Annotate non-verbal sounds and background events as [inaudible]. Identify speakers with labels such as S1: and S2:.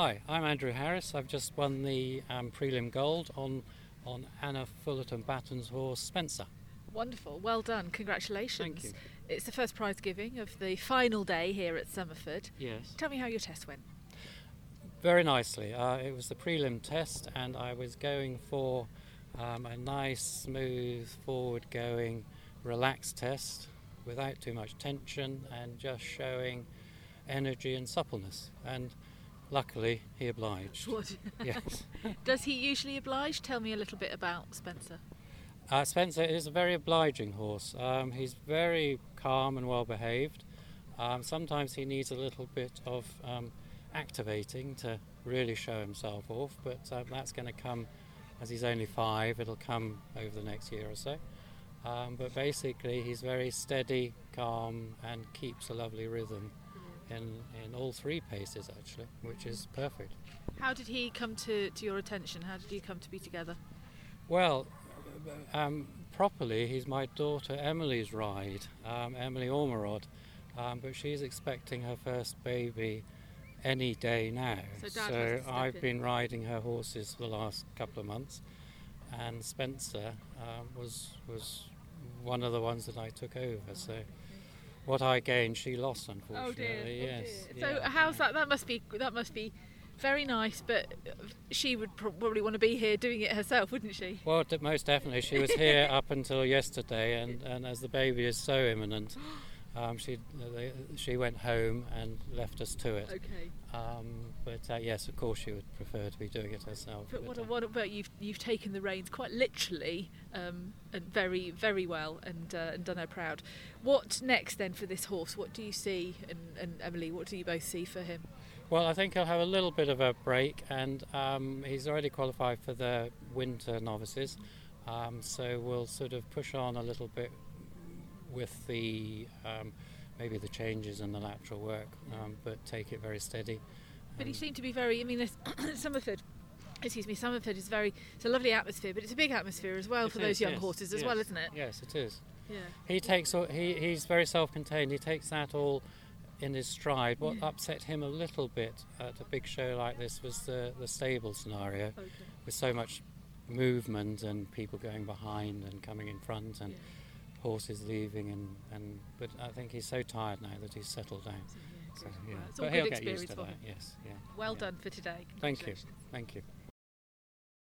S1: Hi, I'm Andrew Harris. I've just won the um, prelim gold on on Anna Fullerton Batten's horse Spencer.
S2: Wonderful, well done, congratulations.
S1: Thank you.
S2: It's the first prize giving of the final day here at Somerford.
S1: Yes.
S2: Tell me how your test went.
S1: Very nicely. Uh, it was the prelim test, and I was going for um, a nice, smooth, forward going, relaxed test without too much tension and just showing energy and suppleness. And luckily, he obliged.
S2: What?
S1: yes. [laughs]
S2: Does he usually oblige? Tell me a little bit about Spencer.
S1: Uh, Spencer is a very obliging horse. Um, he's very calm and well behaved. Um, sometimes he needs a little bit of um, activating to really show himself off, but um, that's going to come as he's only five. It'll come over the next year or so. Um, but basically, he's very steady, calm, and keeps a lovely rhythm in, in all three paces, actually, which is perfect.
S2: How did he come to, to your attention? How did you come to be together?
S1: Well, um, properly, he's my daughter Emily's ride, um, Emily Ormerod, um, but she's expecting her first baby any day now.
S2: So has
S1: I've
S2: in.
S1: been riding her horses for the last couple of months, and Spencer um, was was one of the ones that I took over. So what I gained, she lost, oh, unfortunately. Oh dear. yes.
S2: So
S1: yeah,
S2: how's that? That must be that must be very nice. But she would probably want to be here doing it herself, wouldn't she?
S1: Well, most definitely. She was here up until yesterday, and, and as the baby is so imminent, [gasps] [gasps] [gasps] um, she they, she went home and left us to it.
S2: Okay.
S1: Um, but uh, yes, of course, she would prefer to be doing it herself.
S2: But what,
S1: uh,
S2: a, what about you've you've taken the reins quite literally um, and very very well and uh, and done her proud. What next then for this horse? What do you see and, and Emily? What do you both see for him?
S1: well, I think he'll have a little bit of a break, and um, he's already qualified for the winter novices. Um, so we'll sort of push on a little bit with the um, maybe the changes and the lateral work, um, but take it very steady.
S2: But he seemed to be very. I mean, this [coughs] Somerford. Excuse me, Somerford is very. It's a lovely atmosphere, but it's a big atmosphere as well
S1: It
S2: for those young
S1: yes,
S2: horses as
S1: yes,
S2: well, isn't it?
S1: Yes, it is.
S2: Yeah.
S1: He takes all, he he's very self-contained. He takes that all in his stride. What
S2: Yeah.
S1: upset him a little bit at a big show like this was the the stable scenario
S2: Okay.
S1: with so much movement and people going behind and coming in front and
S2: Yeah.
S1: Horses leaving and, and but I think he's so tired now that he's settled down.
S2: So, yeah,
S1: So, yeah.
S2: Well, it's all
S1: But
S2: good
S1: he'll get used
S2: experience
S1: to
S2: for
S1: that.
S2: him.
S1: Yes, yeah.
S2: Well
S1: yeah.
S2: done for today.
S1: Thank you. Thank you.